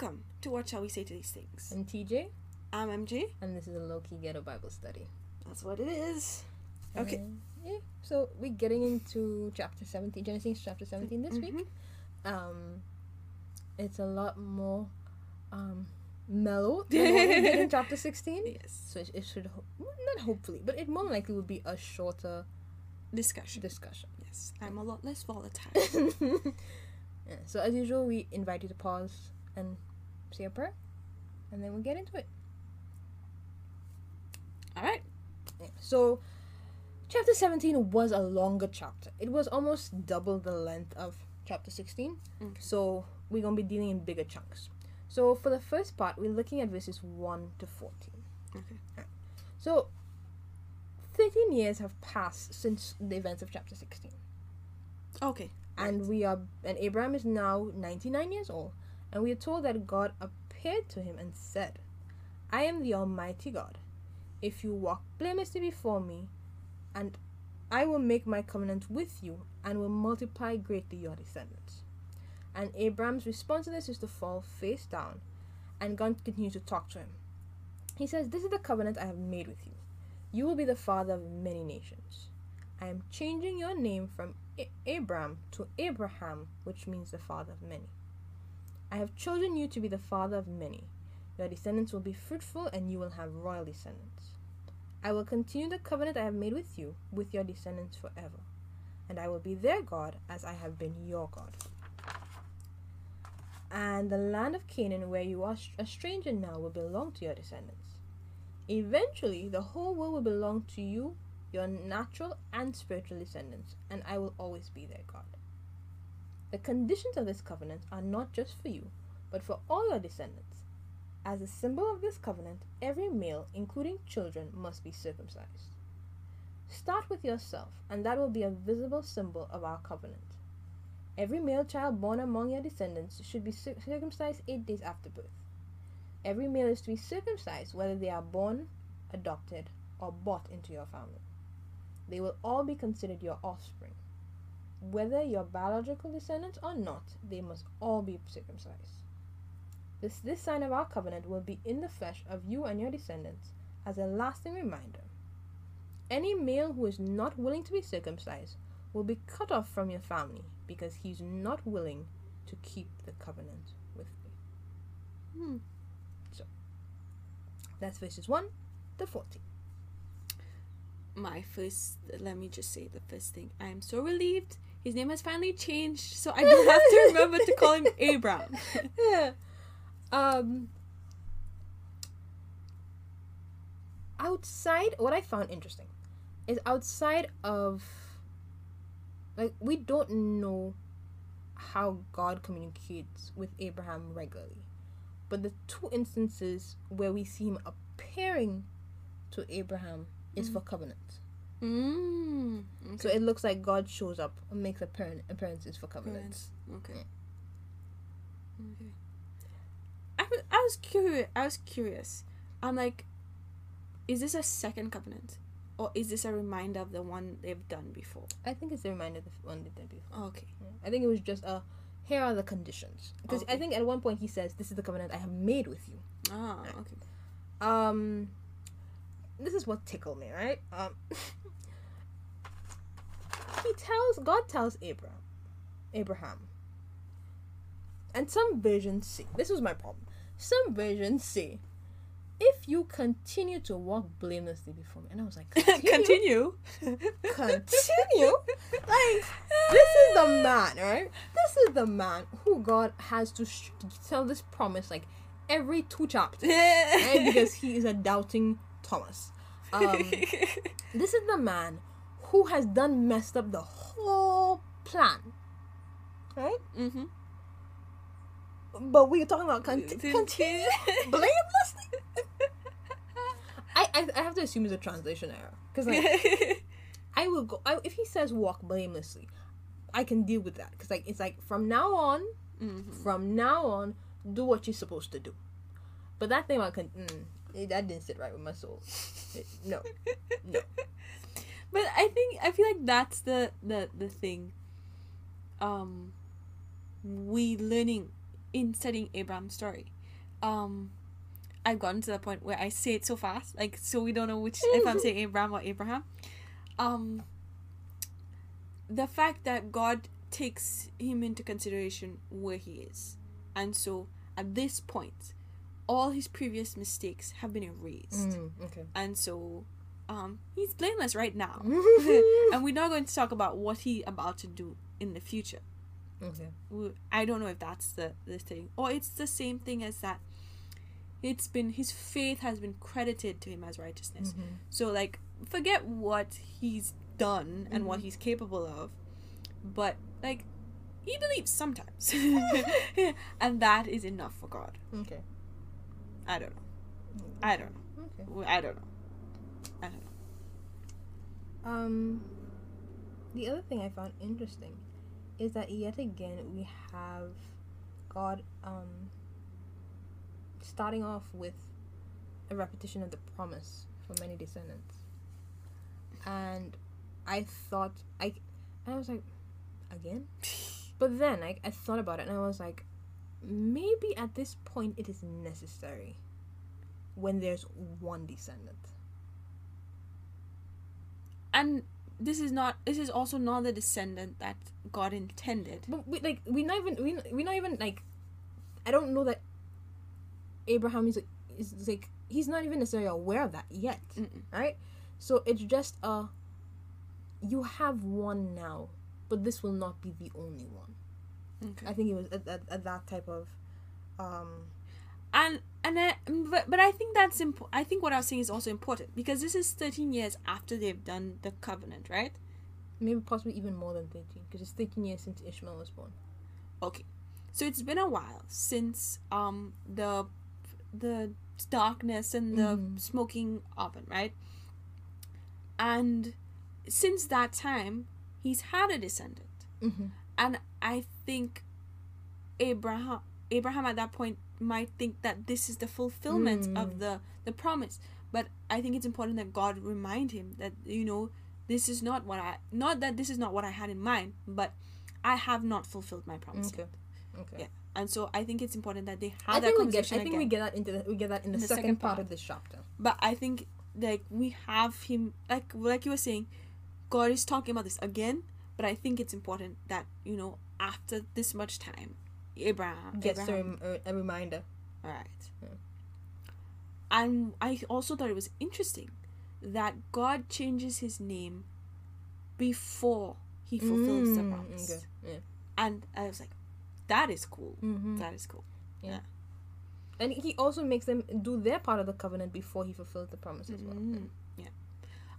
Welcome to What Shall We Say to These Things. I'm TJ, I'm MG. and this is a low key ghetto Bible study. That's what it is. Okay. And, yeah. So we're getting into chapter 17, Genesis chapter 17 this week. Mhm. Um, it's a lot more um mellow than what we did in chapter 16. Yes. So it, it should ho- not hopefully, but it more likely would be a shorter Discussion. discussion. Yes. I'm a lot less volatile. yeah, so as usual, we invite you to pause and say a prayer, and then we'll get into it. All right. So, chapter 17 was a longer chapter. It was almost double the length of chapter 16. Okay. So, we're going to be dealing in bigger chunks. So, for the first part, we're looking at verses 1 to 14. Okay. So, 13 years have passed since the events of chapter 16. Okay. And we are and Abraham is now 99 years old, and we are told that God appeared to him and said, "I am the Almighty God. If you walk blamelessly before me, and I will make my covenant with you and will multiply greatly your descendants." And Abraham's response to this is to fall face down, and God continues to talk to him. He says, "This is the covenant I have made with you. You will be the father of many nations. I am changing your name from A- Abram to Abraham, which means the father of many. I have chosen you to be the father of many. Your descendants will be fruitful, and you will have royal descendants. I will continue the covenant I have made with you, with your descendants forever, and I will be their God as I have been your God. And the land of Canaan, where you are a stranger now, will belong to your descendants. Eventually, the whole world will belong to you your natural and spiritual descendants, and I will always be their God. The conditions of this covenant are not just for you, but for all your descendants. As a symbol of this covenant, every male, including children, must be circumcised. Start with yourself, and that will be a visible symbol of our covenant. Every male child born among your descendants should be circumcised eight days after birth. Every male is to be circumcised whether they are born, adopted, or bought into your family. They will all be considered your offspring. Whether your biological descendants or not, they must all be circumcised. This, this sign of our covenant will be in the flesh of you and your descendants as a lasting reminder. Any male who is not willing to be circumcised will be cut off from your family because he's not willing to keep the covenant with me. Hmm. So, that's verses 1 to 14. My first, let me just say the first thing. I am so relieved. His name has finally changed, so I don't have to remember to call him Abraham. yeah. Um outside what I found interesting is outside of like we don't know how God communicates with Abraham regularly. But the two instances where we see him appearing to Abraham is for covenant. Mm. So it looks like God shows up and makes appearance appearances for covenants. Okay. Okay. I, was- I was curious. I was curious. I'm like, is this a second covenant, or is this a reminder of the one they've done before? I think it's a reminder of the one they've done before. Okay. I think it was just a here are the conditions because I think at one point he says this is the covenant I have made with you. Ah. Okay. Um, this is what tickled me, right? Um, he tells God tells Abraham, Abraham, and some versions say this was my problem. Some versions say, if you continue to walk blamelessly before me, and I was like, Continue. continue. like this is the man, right? This is the man who God has to sh- tell this promise like every two chapters, right? Because he is a doubting Thomas. Um, this is the man who has done messed up the whole plan, right? mm-hmm. But we're talking about conti- continue blamelessly. I, I I have to assume it's a translation error because like. I will go. I, if he says walk blamelessly, I can deal with that because like it's like from now on, Mhm. from now on, do what you're supposed to do. But that thing I can, mm, that didn't sit right with my soul. It- no, no. But I think I feel like that's the the the thing. Um, we learning in studying Abraham's story, um, I've gotten to the point where I say it so fast, like so we don't know which if I'm saying Abraham or Abraham. Um, the fact that God takes him into consideration where he is, and so at this point, all his previous mistakes have been erased, Mm, okay. and so um, he's blameless right now. and we're not going to talk about what he about to do in the future. We- I don't know if that's the the thing, or it's the same thing as that. It's been his faith has been credited to him as righteousness. Mhm. So like, forget what he's done and what Mhm. he's capable of, but like, he believes sometimes, and that is enough for God. Okay. I don't know. I don't know. Okay. I don't know. I don't know. Um, the other thing I found interesting is that yet again we have God um starting off with a repetition of the promise for many descendants, and I thought I, I was like, again, but then I I thought about it and I was like, maybe at this point it is necessary when there's one descendant. And this is not. This is also not the descendant that God intended. But we like we not even we we not even like I don't know that Abraham is is like he's not even necessarily aware of that yet, Mm-mm. right? So it's just uh you have one now, but this will not be the only one. Okay. I think it was at, at, at that type of um and and I, but but I think that's important. I think what I was saying is also important because this is thirteen years after they've done the covenant, right? maybe possibly even more than 13 because it's 13 years since Ishmael was born. Okay, so it's been a while since um the the darkness and the Mhm. smoking oven, right? And since that time, he's had a descendant. Mm-hmm. and I think Abraham Abraham at that point might think that this is the fulfillment Mm. of the the promise but I think it's important that God remind him that you know this is not what I not that this is not what I had in mind but I have not fulfilled my promise Okay. yet. Okay. Yeah. and so I think it's important that they have I that think we get I think again we get that into the, we get that in the, In the second, second part part. of this chapter. but I think like we have him like like you were saying God is talking about this again but I think it's important that you know after this much time Abraham Gets a, Abraham rem- a, a reminder. All right. Yeah. And I also thought it was interesting that God changes his name before he fulfills the Mm, promise. okay, Yeah. And I was like, that is cool. Mm-hmm. That is cool. Yeah. And he also makes them do their part of the covenant before he fulfills the promise as well. Mm, yeah.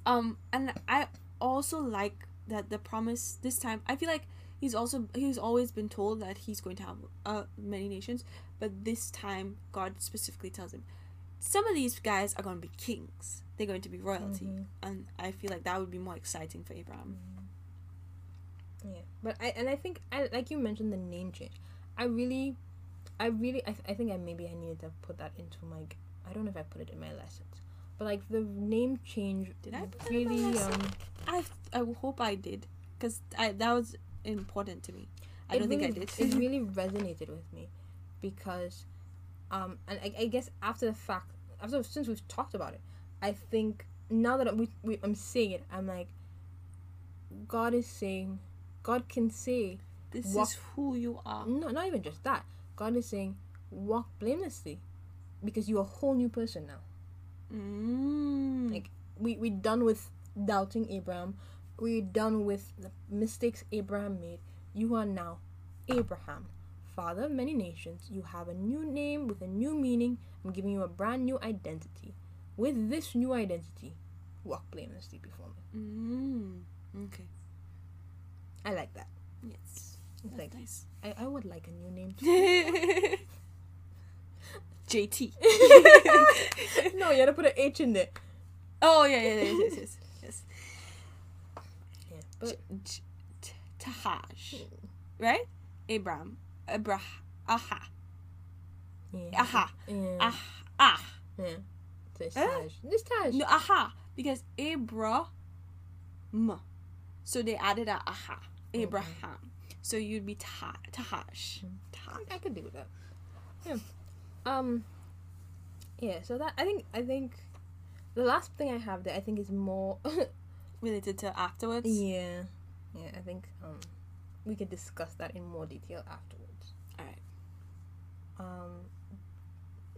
Um, and I also like that the promise this time. I feel like he's also he's always been told that he's going to have uh many nations, but this time God specifically tells him some of these guys are going to be kings. They're going to be royalty, Mhm. and I feel like that would be more exciting for Abraham. Yeah, but I and I think I like you mentioned the name change. I really, I really, I, I think I maybe I needed to put that into my. I don't know if I put it in my lessons, but like the name change Did I put that in my really um I I hope I did, because I that was important to me. I it don't really, think I did. it really resonated with me because, um, and I, I guess after the fact, after since we've talked about it, I think now that we, we I'm seeing it, I'm like, God is saying, God can say, this Walk- is who you are. no, not even just that. God is saying, walk blamelessly, because you're a whole new person now. Mm. Like we we done with doubting Abraham. We're done with the mistakes Abraham made. You are now Abraham, father of many nations. You have a new name with a new meaning. I'm giving you a brand new identity. With this new identity, walk blamelessly before me. Mm. Okay. I like that. Yes. It's like nice. I, I would like a new name. too. JT. no, you had to put an H in there. oh yeah, yeah, yeah, yes, yes, yes. Yeah, but J- J- T- Tahaj, right? Abraham, Abrah, aha, yeah, aha, yeah, ah, ah. yeah. Eh? This Taj. No, aha, because Abraham. So they added a aha, Abraham. So you'd be ta- Tahaj. I could do that. Um. Yeah. So that I think I think the last thing I have there I think is more. Related to afterwards. yeah. Yeah. I think um we can discuss that in more detail afterwards. Alright. Um.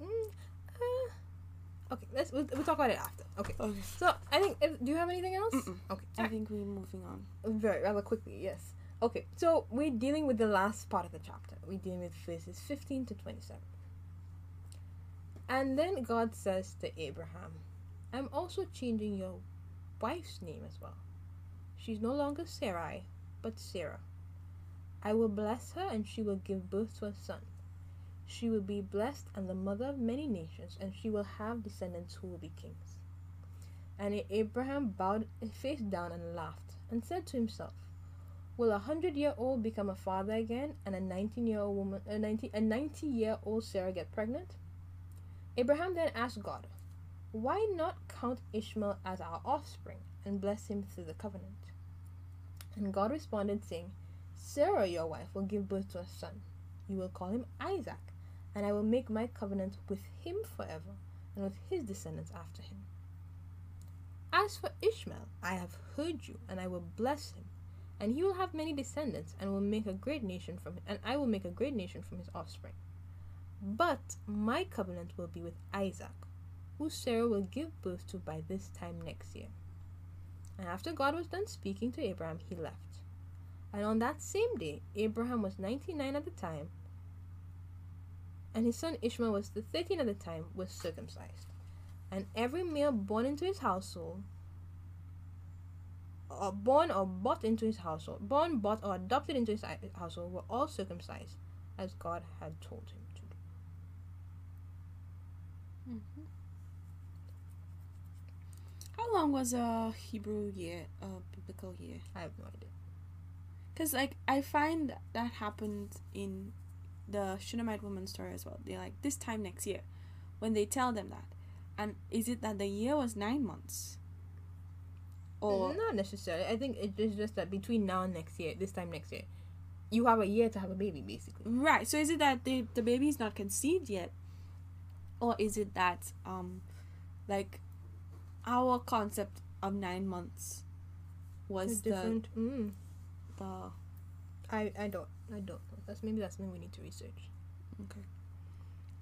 mm, uh, okay. Let's we'll, we'll talk about it after. Okay. Okay. So I think if, do you have anything else? Mm-mm. Okay. I think we're moving on. Very rather quickly, yes. Okay, so we're dealing with the last part of the chapter. We're dealing with verses 15 to 27. And then God says to Abraham, I'm also changing your wife's name as well. She's no longer Sarai, but Sarah. I will bless her, and she will give birth to a son. She will be blessed and the mother of many nations, and she will have descendants who will be kings. And Abraham bowed his face down and laughed, and said to himself, Will a hundred year old become a father again, and a nineteen year old woman, a ninety, a ninety year old Sarah get pregnant? Abraham then asked God, Why not count Ishmael as our offspring and bless him through the covenant? And God responded, saying, Sarah, your wife, will give birth to a son. You will call him Isaac, and I will make my covenant with him forever, and with his descendants after him. As for Ishmael, I have heard you, and I will bless him, and he will have many descendants, and will make a great nation from and I will make a great nation from his offspring. But my covenant will be with Isaac, who Sarah will give birth to by this time next year. And after God was done speaking to Abraham, he left. And on that same day, Abraham was ninety nine at the time, and his son Ishmael was the thirteen at the time, was circumcised. And every male born into his household, or born or bought into his household, born, bought, or adopted into his household, were all circumcised, as God had told him to do. Mm-hmm. How long was a Hebrew year, a biblical year? I have no idea. Because, like, I find that happened in the Shunammite woman story as well. They're like, this time next year, when they tell them that. And is it that the year was nine months? Or, not necessarily. I think it is just that between now and next year, this time next year, you have a year to have a baby, basically. right, so is it that the, the baby is not conceived yet? Or is it that, um, like, our concept of nine months was the, different. Mm. the I I don't I don't know. That's maybe that's something we need to research. Okay.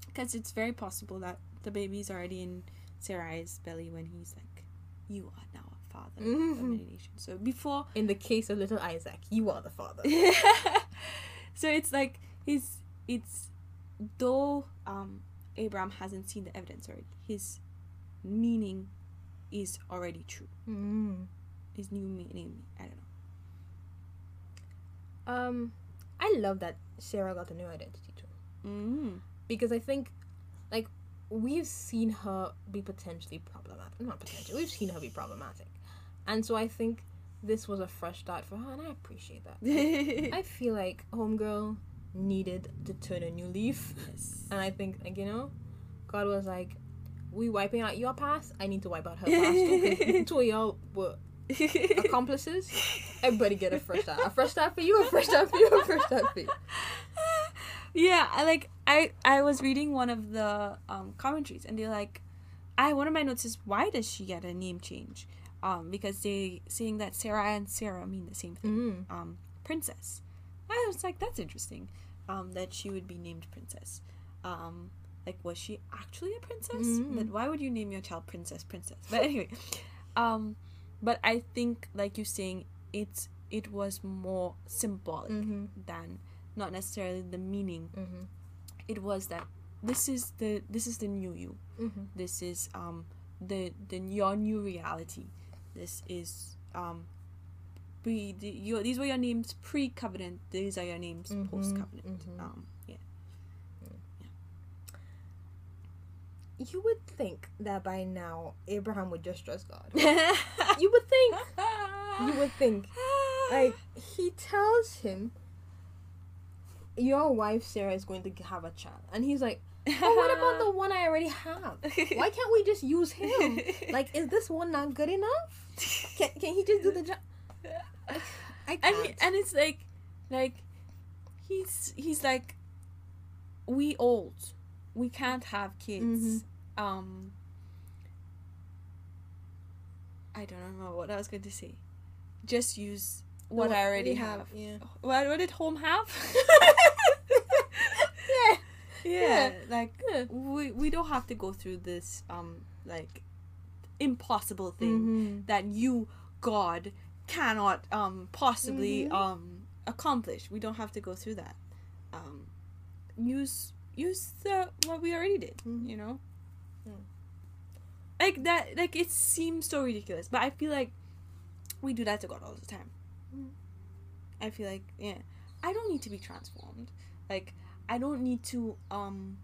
Because it's very possible that the baby's already in Sarai's belly when he's like, "You are now a father of Mhm. many nations." So before, In the case of little Isaac, you are the father. so it's like his it's though um Abraham hasn't seen the evidence already, his meaning is already true. Mm. His new meaning, I don't know. Um, I love that Sarah got a new identity too, Mm. because I think, like, we've seen her be potentially problematic. Not potentially, we've seen her be problematic, and so I think this was a fresh start for her, and I appreciate that. I feel like Homegirl needed to turn a new leaf, yes. and I think, like, you know, God was like, "We wiping out your past. I need to wipe out her past too. Two of y'all were accomplices. Everybody get a fresh start. A fresh start for you. A fresh start for you. A fresh start for you." yeah I like i i was reading one of the um commentaries and they're like i one of my notes is why does she get a name change um because they saying that sarai and sarah mean the same thing Mm. um princess i was like that's interesting um that she would be named princess um like was she actually a princess Mm. but why would you name your child princess princess but anyway um but i think like you're saying it's it was more symbolic Mm-hmm. than not necessarily the meaning Mm-hmm. it was that this is the this is the new you Mm-hmm. this is um the the your new reality this is um pre the, your, these were your names pre-covenant these are your names Mhm, post-covenant mhm. um You would think that by now Abraham would just trust God. you would think. You would think. Like he tells him, "Your wife Sarah is going to have a child," and he's like, "Oh, what about the one I already have? Why can't we just use him? Like, is this one not good enough? Can, can he just do the job?" I and can't. he- and it's like like he's he's like we old we can't have kids. Um, I don't remember what I was going to say. Just use what I already we have. Yeah. What, what did home have? Yeah. yeah, like Yeah. we we don't have to go through this um like impossible thing Mm-hmm. that you God cannot um possibly Mhm. um accomplish. We don't have to go through that. Um use use the what we already did, Mhm. you know? Mm. Like that like it seems so ridiculous, but I feel like we do that to God all the time. Mm. I feel like yeah, I don't need to be transformed. Like I don't need to um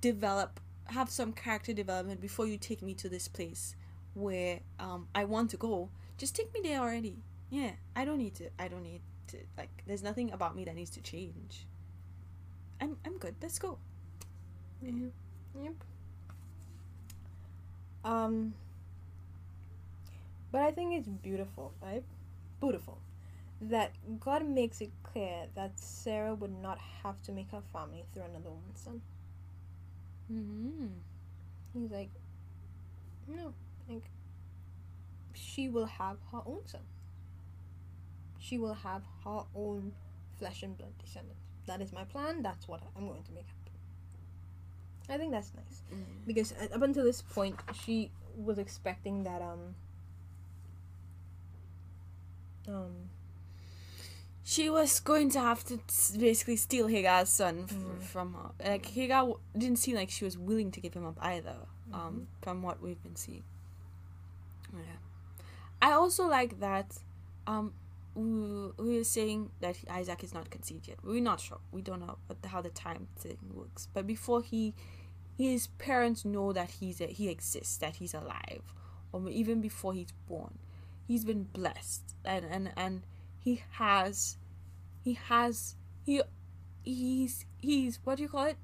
develop have some character development before you take me to this place where um I want to go. Just take me there already. Yeah, I don't need to. I don't need to. Like, there's nothing about me that needs to change. I'm I'm good. Let's go. Mhm. Yep. Um. But I think it's beautiful, right? Beautiful. That God makes it clear that Sarah would not have to make her family through another woman's son. Mm-hmm. He's like, no, like, she will have her own son. She will have her own flesh and blood descendant. That is my plan. That's what I'm going to make happen. I think that's nice because uh, up until this point, she was expecting that um um She was going to have to basically steal Hagar's son f- Mm. from her. Like Higa w- didn't seem like she was willing to give him up either. Um, from what we've been seeing. Yeah, I also like that. Um, we, we were saying that Isaac is not conceived yet. We're not sure. We don't know how the time thing works. But before he, his parents know that he's a, he exists, that he's alive, or even before he's born, he's been blessed, and and and he has, he has he, he's he's what do you call it?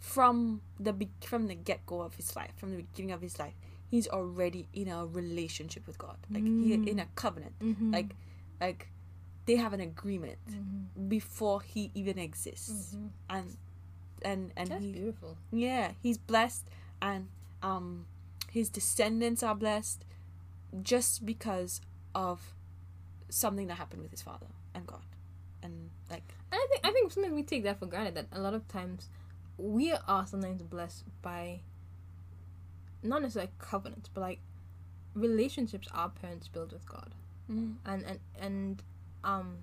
From the be- from the get go of his life, from the beginning of his life, he's already in a relationship with God, like he Mm. in a covenant Mm-hmm. like like they have an agreement Mm-hmm. before he even exists and and and that's he beautiful. yeah he's blessed and um his descendants are blessed just because of something that happened with his father and god and like And I think I think sometimes we take that for granted that a lot of times we are sometimes blessed by not necessarily covenants, but like relationships our parents build with God. Mm, And and and um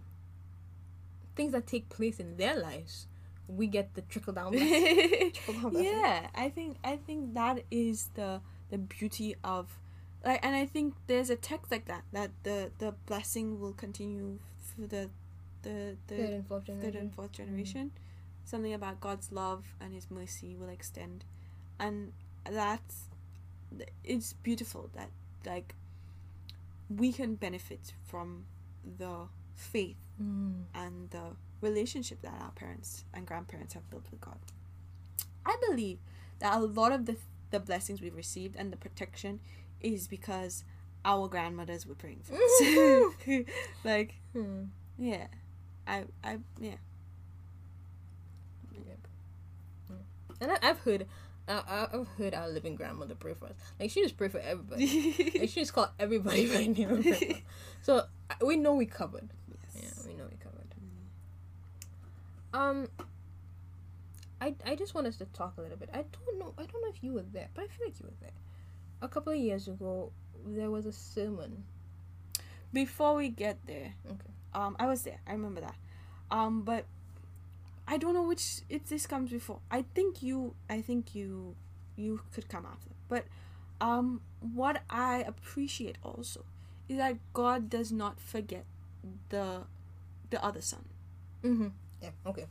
things that take place in their lives, we get the trickle down blessing. Trickle down yeah i think i think that is the the beauty of like and i think there's a text like that that the the blessing will continue for the the the Third and fourth third generation. and fourth generation. Something about God's love and His mercy will extend, and that's it's beautiful that like we can benefit from the faith Mm. and the relationship that our parents and grandparents have built with God. I believe that a lot of the the blessings we've received and the protection is because our grandmothers were praying for us. like Hmm. yeah, I I yeah. Yep. Mm. And I, I've heard, I- I've heard our living grandmother pray for us. Like she just pray for everybody. like she just called everybody by name. and pray for us. so we know we covered. Yes. Yeah, we know we covered. Um, I I just want us to talk a little bit. I don't know. I don't know if you were there, but I feel like you were there. A couple of years ago, there was a sermon. Before we get there, Okay. um, I was there. I remember that. Um, but I don't know which if this comes before. I think you. I think you. You could come after. But um, what I appreciate also is that God does not forget the the other son. Mm-hmm. Yeah. Okay.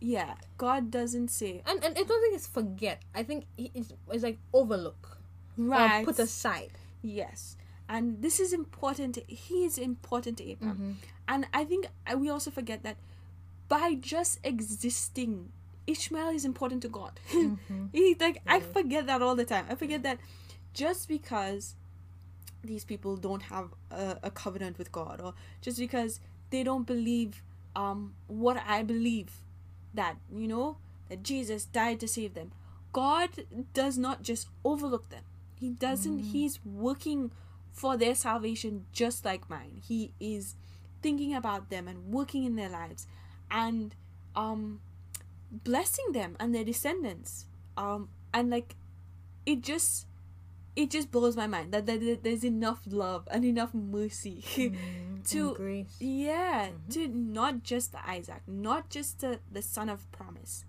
Yeah, God doesn't say And and I don't think it's forget. I think it- it's, it's like overlook right. put aside. Yes, and this is important. to- He is important to Abraham. Mm-hmm. And I think uh, we also forget that by just existing, Ishmael is important to God. Mm-hmm. he like I Mhm. forget that all the time. I forget that just because these people don't have a, a covenant with God, or just because they don't believe um what I believe, that you know that Jesus died to save them, God does not just overlook them. He doesn't. Mm. He's working for their salvation just like mine. He is thinking about them and working in their lives and um blessing them and their descendants. Um and like it just it just blows my mind that, there's enough love and enough mercy Mm, to- yeah Mhm. to not just the isaac not just the, the son of promise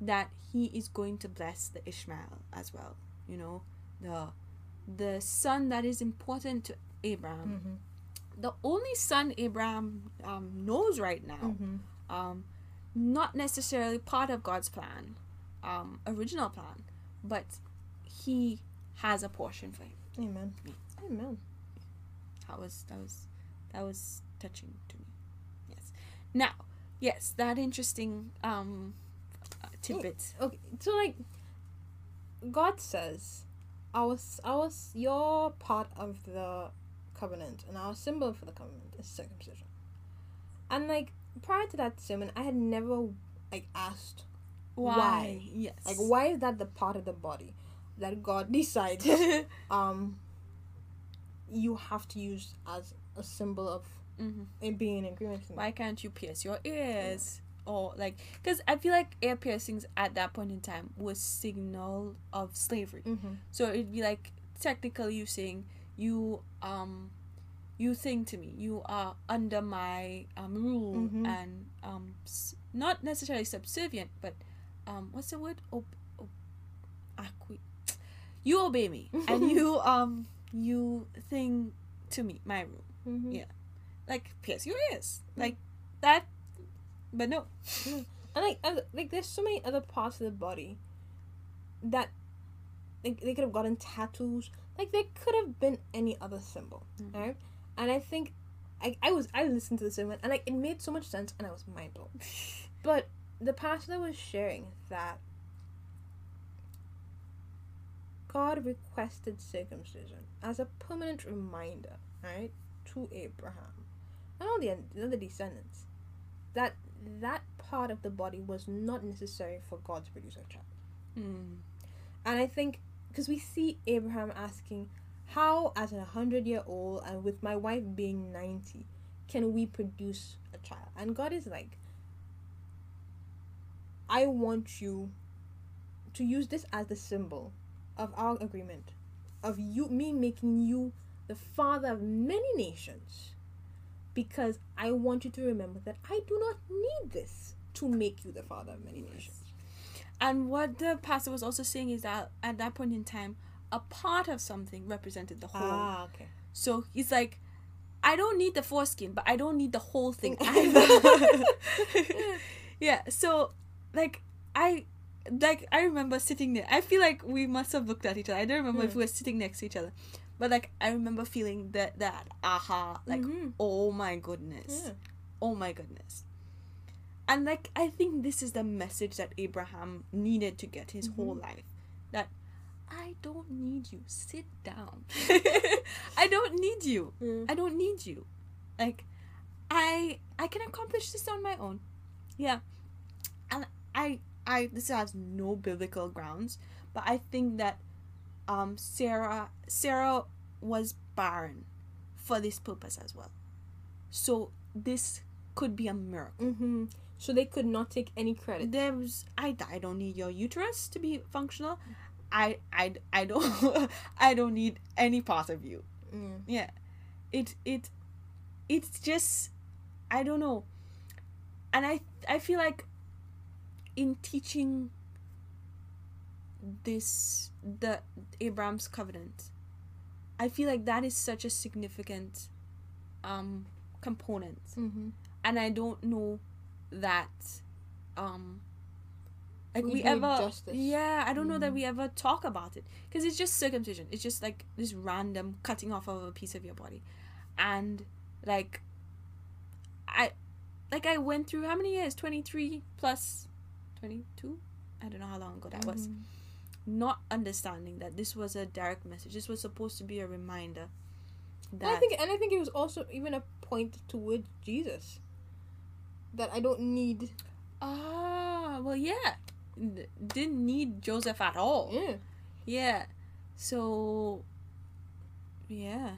that he is going to bless the ishmael as well you know the the son that is important to abraham Mhm. the only son abraham um, knows right now Mhm. Um, not necessarily part of god's plan um, original plan but he has a portion for him Amen. Yeah. Amen. that was that was that was touching to me yes now yes that interesting um uh, tidbit Okay, so like, God says, our our your part of the covenant and our symbol for the covenant is circumcision, and like prior to that sermon, I had never like asked why, Why? yes like why is that the part of the body that God decided um you have to use as a symbol of Mhm. it being in agreement with me. why can't you pierce your ears or like because i feel like ear piercings at that point in time was signal of slavery Mm-hmm. So it'd be like technically you saying you um you think to me you are under my um rule Mhm. and um s- not necessarily subservient but um what's the word Ob- ob- acqui- you obey me and you um you think to me my rule Mm-hmm. Yeah. like pierce your ears like that but no And like, like, there's so many other parts of the body that like they could have gotten tattoos. Like, there could have been any other symbol, Mhm. right? And I think, I, I was I listened to the sermon and like it made so much sense and I was mind blown. But the pastor was sharing that God requested circumcision as a permanent reminder, right, to Abraham and all the the other descendants that that part of the body was not necessary for God to produce a child. Mm. And I think because we see Abraham asking, "How, as a hundred year old and with my wife being ninety, can we produce a child?" And God is like, "I want you to use this as the symbol of our agreement, of you, me making you the father of many nations." Because I want you to remember that I do not need this to make you the father of many nations. And what the pastor was also saying is that at that point in time, a part of something represented the whole. Ah, okay. So he's like, I don't need the foreskin, but I don't need the whole thing Mm. either. yeah. So, like, I. Like I remember sitting there. I feel like we must have looked at each other. I don't remember if Hmm. we were sitting next to each other, but like I remember feeling that that aha, like Mhm. oh my goodness, Yeah. oh my goodness and like i think this is the message that abraham needed to get his whole life that i don't need you. Sit down. I don't need you. Mm. i don't need you. Like i i can accomplish this on my own. Yeah. And i i this has no biblical grounds but i think that um sarah sarah was barren for this purpose as well. So this could be a miracle. Mm-hmm. So they could not take any credit. there's I, I don't need your uterus to be functional i i, I don't i don't need any part of you Mm. yeah it it it's just i don't know and i i feel like in teaching this the abraham's covenant i feel like that is such a significant um component Mm-hmm. and I don't know that um like We we, ever justice. yeah I don't know that Mhm. we ever talk about it because it's just circumcision it's just like this random cutting off of a piece of your body and like I like I went through how many years 23 plus 22 I don't know how long ago that was Mm-hmm. not understanding that this was a direct message this was supposed to be a reminder And I think, and I think it was also even a point towards Jesus that I don't need. ah well yeah didn't need Joseph at all. Yeah. Yeah. So yeah.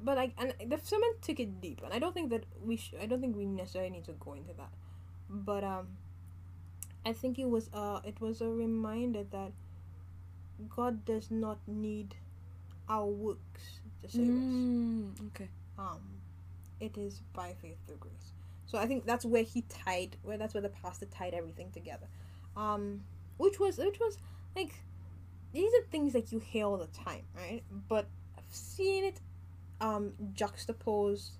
But like, and the sermon took it deep, and I don't think that we. Sh- I don't think we necessarily need to go into that. But um, I think it was uh, it was a reminder that God does not need our works to save us. Mm, okay. Um, it is by faith through grace. So I think that's where he tied, where that's where the pastor tied everything together. Um, which was which was like these are things that you hear all the time, right? But I've seen it um juxtaposed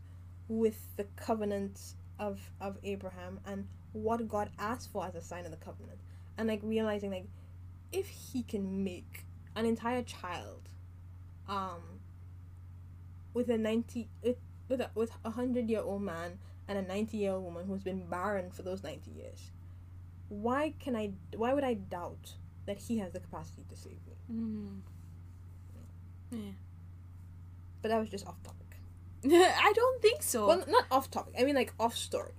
with the covenant of of Abraham and what God asked for as a sign of the covenant, and like realizing like if He can make an entire child, um, with a ninety with with a, with a hundred year old man and a ninety year old woman who's been barren for those ninety years, why can I? Why would I doubt that He has the capacity to save me? Mm. Yeah. But that was just off topic. I don't think so. Well, not off topic. I mean like off story.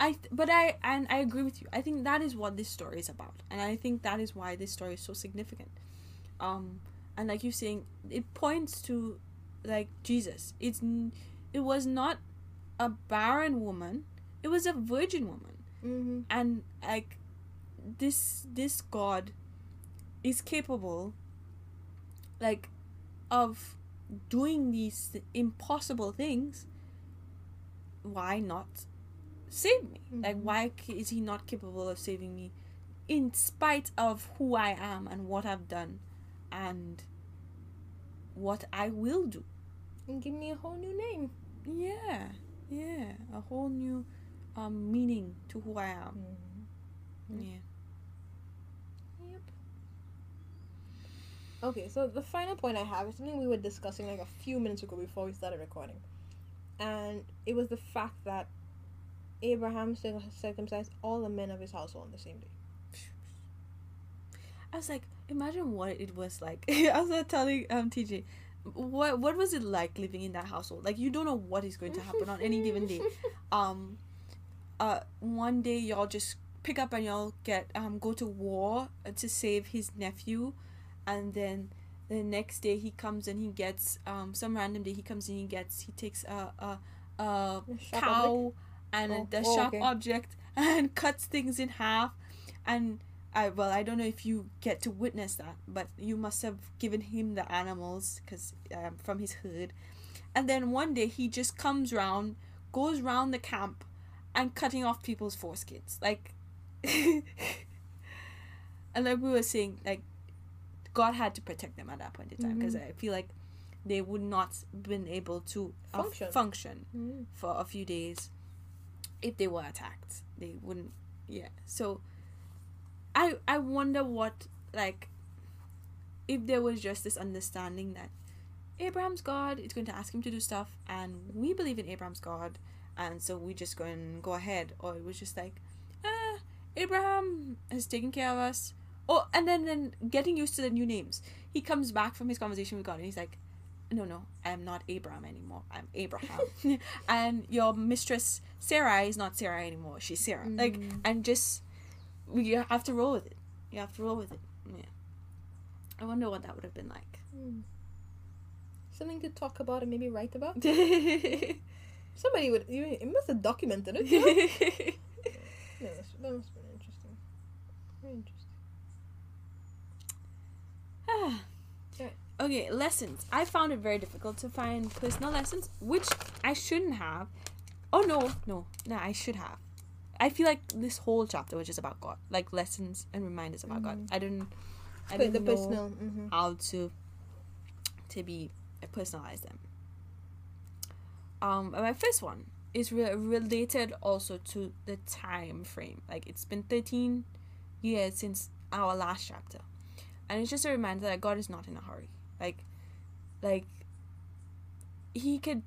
I th- but I and I agree with you. I think that is what this story is about, and I think that is why this story is so significant. Um, and like you're saying, it points to like Jesus. It's n- it was not a barren woman; it was a virgin woman, Mm-hmm. and like this this God is capable, like, of doing these impossible things. Why not save me? Like, Mhm. why is he not capable of saving me in spite of who I am and what I've done and what I will do? And give me a whole new name. Yeah, yeah, a whole new um, meaning to who I am. Mm-hmm. Yeah. Yep. Okay, so the final point I have is something we were discussing like a few minutes ago before we started recording. And it was the fact that Abraham circumcised all the men of his household on the same day. I was like, imagine what it was like. I was telling um TJ, what what was it like living in that household? Like you don't know what is going to happen on any given day. Um, uh, one day y'all just pick up and y'all get um go to war to save his nephew, and then the next day he comes and he gets um some random day he comes and he gets he takes a a a cow and Oh, the oh, sharp okay. object and cuts things in half and I well I don't know if you get to witness that but you must have given him the animals because um, from his herd and then one day he just comes round goes round the camp and cutting off people's foreskins like and like we were saying like God had to protect them at that point in time because I feel like they would not been able to uh, Function. function Mm. for a few days if they were attacked they wouldn't yeah so i i wonder what like if there was just this understanding that abraham's god is going to ask him to do stuff and we believe in abraham's god and so we just go and go ahead. Or it was just like ah abraham has taken care of us. Oh and then then getting used to the new names. He comes back from his conversation with god and he's like no no i'm not abram anymore. I'm abraham. And your mistress sarah is not sarai anymore. She's sarah. Like Mm. and just you have to roll with it you have to roll with it yeah i wonder what that would have been like Mm. Something to talk about and maybe write about. Somebody would. You it must have documented it. you know? yeah, that's, that must have been interesting. Very interesting. Okay. okay lessons i found it very difficult to find personal lessons which i shouldn't have oh no no no i should have i feel like this whole chapter was just about god. Like lessons and reminders about god. I didn't i didn't the know personal. Mm-hmm. how to to be uh, personalize them. Um and my first one is re- related also to the time frame. Like it's been 13 years since our last chapter. And it's just a reminder that god is not in a hurry. Like like he could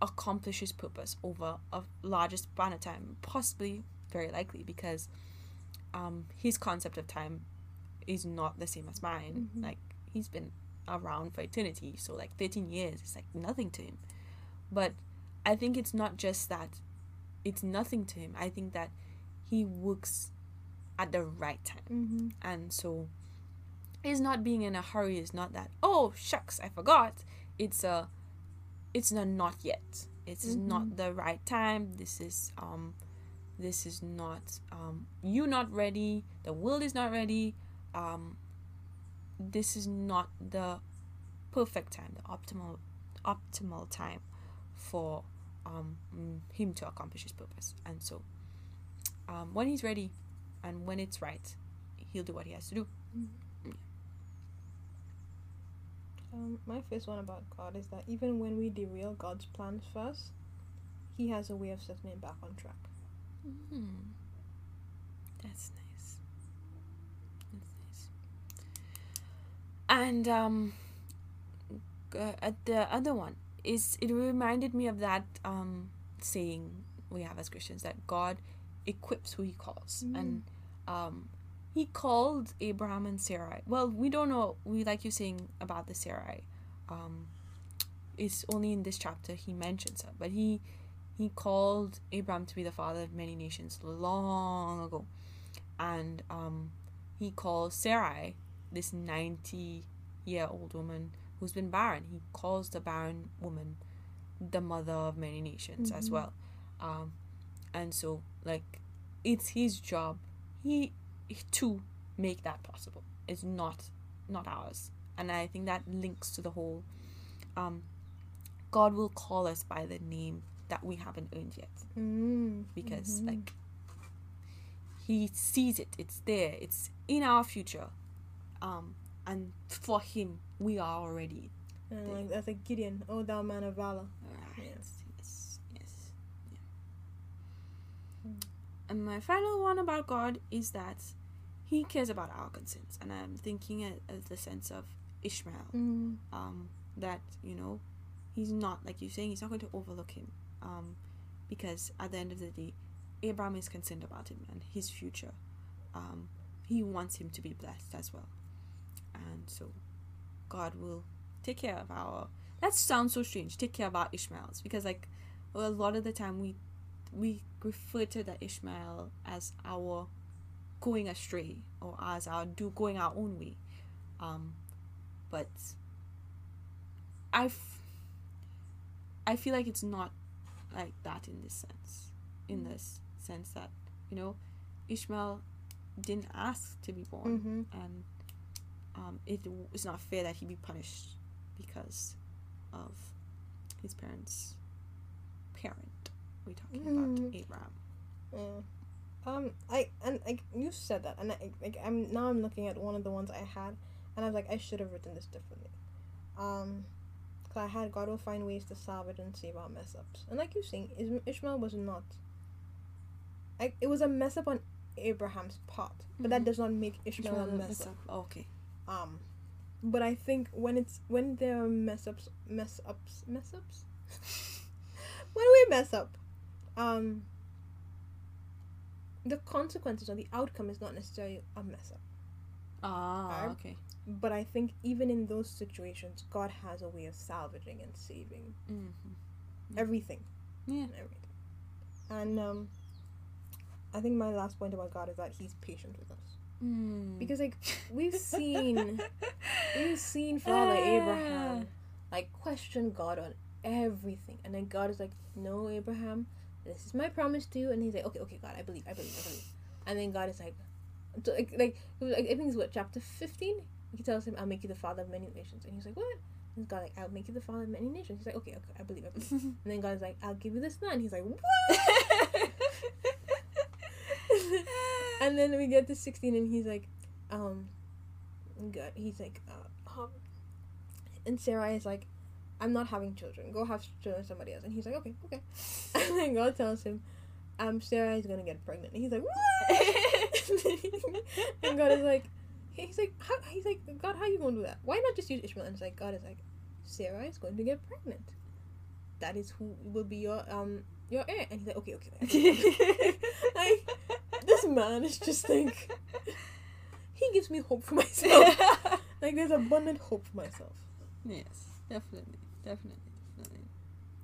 accomplish his purpose over a larger span of time possibly very likely because um his concept of time is not the same as mine Mhm. like he's been around for eternity so like 13 years is like nothing to him but i think it's not just that it's nothing to him i think that he works at the right time. Mm-hmm. And so it's not being in a hurry is not that oh shucks I forgot. It's a it's a not yet. It's Mhm. not the right time. This is um this is not um you not ready. The world is not ready. Um this is not the perfect time, the optimal optimal time for um mm, him to accomplish his purpose. And so um when he's ready and when it's right, he'll do what he has to do. Um, my first one about God is that even when we derail God's plans first, He has a way of setting it back on track. Mm. That's nice. That's nice. And um, uh, the other one is it reminded me of that um saying we have as Christians that God equips who He calls, Mm. and um, He called Abraham and Sarai. Well, we don't know. We like you saying about the Sarai. Um, it's only in this chapter He mentions her, but He he called Abraham to be the father of many nations long ago. And um, he calls Sarai, this 90 year old woman who's been barren, he calls the barren woman the mother of many nations as Mhm. well. Um, and so, like, it's his job he to make that possible. It's not not ours. And I think that links to the whole um, God will call us by the name that we haven't earned yet. Mm. because Mhm. like he sees it. It's there. It's in our future. Um and for him we are already And like that's like Gideon, oh thou man of valor. right. Yes. Yes. Yeah. Mm. and my final one about god is that he cares about our concerns. And i'm thinking as the sense of ishmael. Mm. um, that you know he's not like you're saying he's not going to overlook him um, because at the end of the day abraham is concerned about him and his future. Um, he wants him to be blessed as well. And so god will take care of our that sounds so strange take care of our ishmaels. Because like a lot of the time we we refer to the ishmael as our going astray or as our do going our own way. Um, but I, I feel like it's not like that in this sense. In Mm. this sense that you know, Ishmael didn't ask to be born, Mm-hmm. and um, it w- it's not fair that he be punished because of his parents' parent. We're talking about Mhm. Abraham. Yeah. Um, I and like you said that, and I like I'm now I'm looking at one of the ones I had, and I was like I should have written this differently. Um, cause I had God will find ways to salvage and save our mess ups, and like you're saying, Is- Ishmael was not. Like it was a mess up on Abraham's part, but that Mhm. does not make Ishmael, Ishmael a mess mess up. up. Okay. Um, but I think when it's when there are mess ups, mess ups, mess ups, when we mess up, um, the consequences or the outcome is not necessarily a mess up. Ah. Okay. But I think even in those situations, God has a way of salvaging and saving hmm everything Yeah. and everything. And um, I think my last point about God is that He's patient with us Mm. because like we've seen We've seen Father Abraham like question God on everything, and then God is like, "No, Abraham, this is my promise to you." And he's like, "Okay, okay, God, I believe, I believe, I believe." And then God is like, like, like, like, I think it's what chapter fifteen. He tells him, "I'll make you the father of many nations," and he's like, "What?" And God like, "I'll make you the father of many nations." He's like, "Okay, okay, I believe, I believe." and then God is like, "I'll give you this land." He's like, "What?" and then we get to 16 and he's like um God, he's like uh, um, and Sarah is like I'm not having children go have children with somebody else and he's like okay okay and then God tells him um Sarah is gonna get pregnant and he's like what and God is like he's like how he's like God how you gonna do that why not just use Ishmael and it's like God is like Sarah is going to get pregnant that is who will be your um your heir and he's like okay okay, okay. like this man is just like he gives me hope for myself. like there's abundant hope for myself. yes, definitely, definitely, definitely.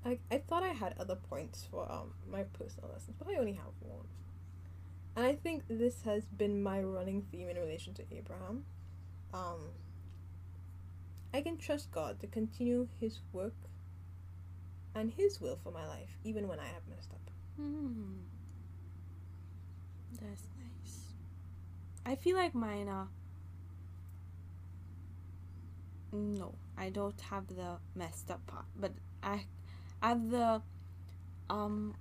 I I thought I had other points for um my personal lessons, but I only have one. And I think this has been my running theme in relation to Abraham. Um, I can trust God to continue His work and His will for my life, even when I have messed up. Hmm. That's nice. I feel like mine are. No, I don't have the messed up part, but I, I have the. Um,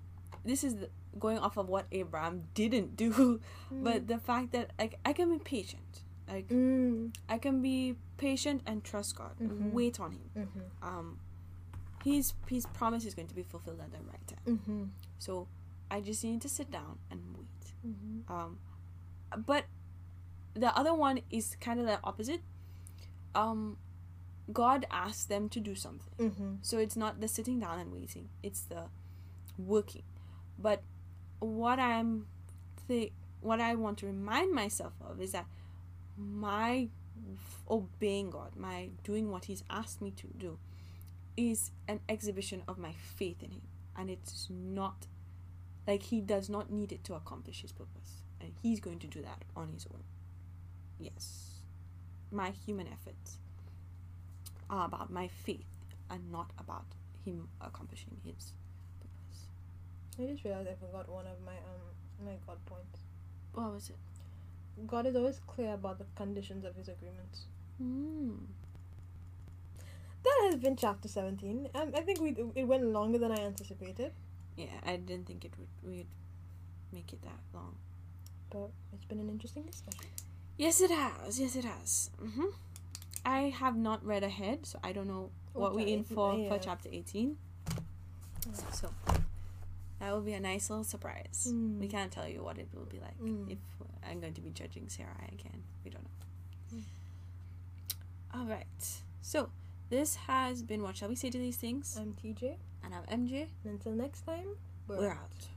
this is the, going off of what Abraham didn't do, but the fact that like I can be patient, like Mm. I can be patient and trust God, Mhm. wait on Him. Mm-hmm. Um, His His promise is going to be fulfilled at the right time. Mm-hmm. So I just need to sit down and wait. Mm-hmm. Um, but the other one is kind of the opposite. Um, God asks them to do something, Mm-hmm. so it's not the sitting down and waiting; it's the working. But what I'm, th- what I want to remind myself of is that my obeying oh, God, my doing what He's asked me to do, is an exhibition of my faith in Him, and it's not like He does not need it to accomplish His purpose, and He's going to do that on His own. Yes, my human efforts are about my faith and not about Him accomplishing His. I just realized I forgot one of my um my God points. What was it? God is always clear about the conditions of His agreements. Mm. That has been chapter seventeen. Um, I think we it went longer than I anticipated, Yeah, I didn't think it would we'd make it that long. but it's been an interesting discussion. Yes, it has. Yes, it has. hmm I have not read ahead, so I don't know what we Okay, in for yeah. for chapter eighteen. So that will be a nice little surprise. Mm. We can't tell you what it will be like Mm. if I'm going to be judging Sarah again. We don't know. Mm. All right. So this has been what shall we say to these things? I'm TJ, and I'm MJ. and until next time, We're out.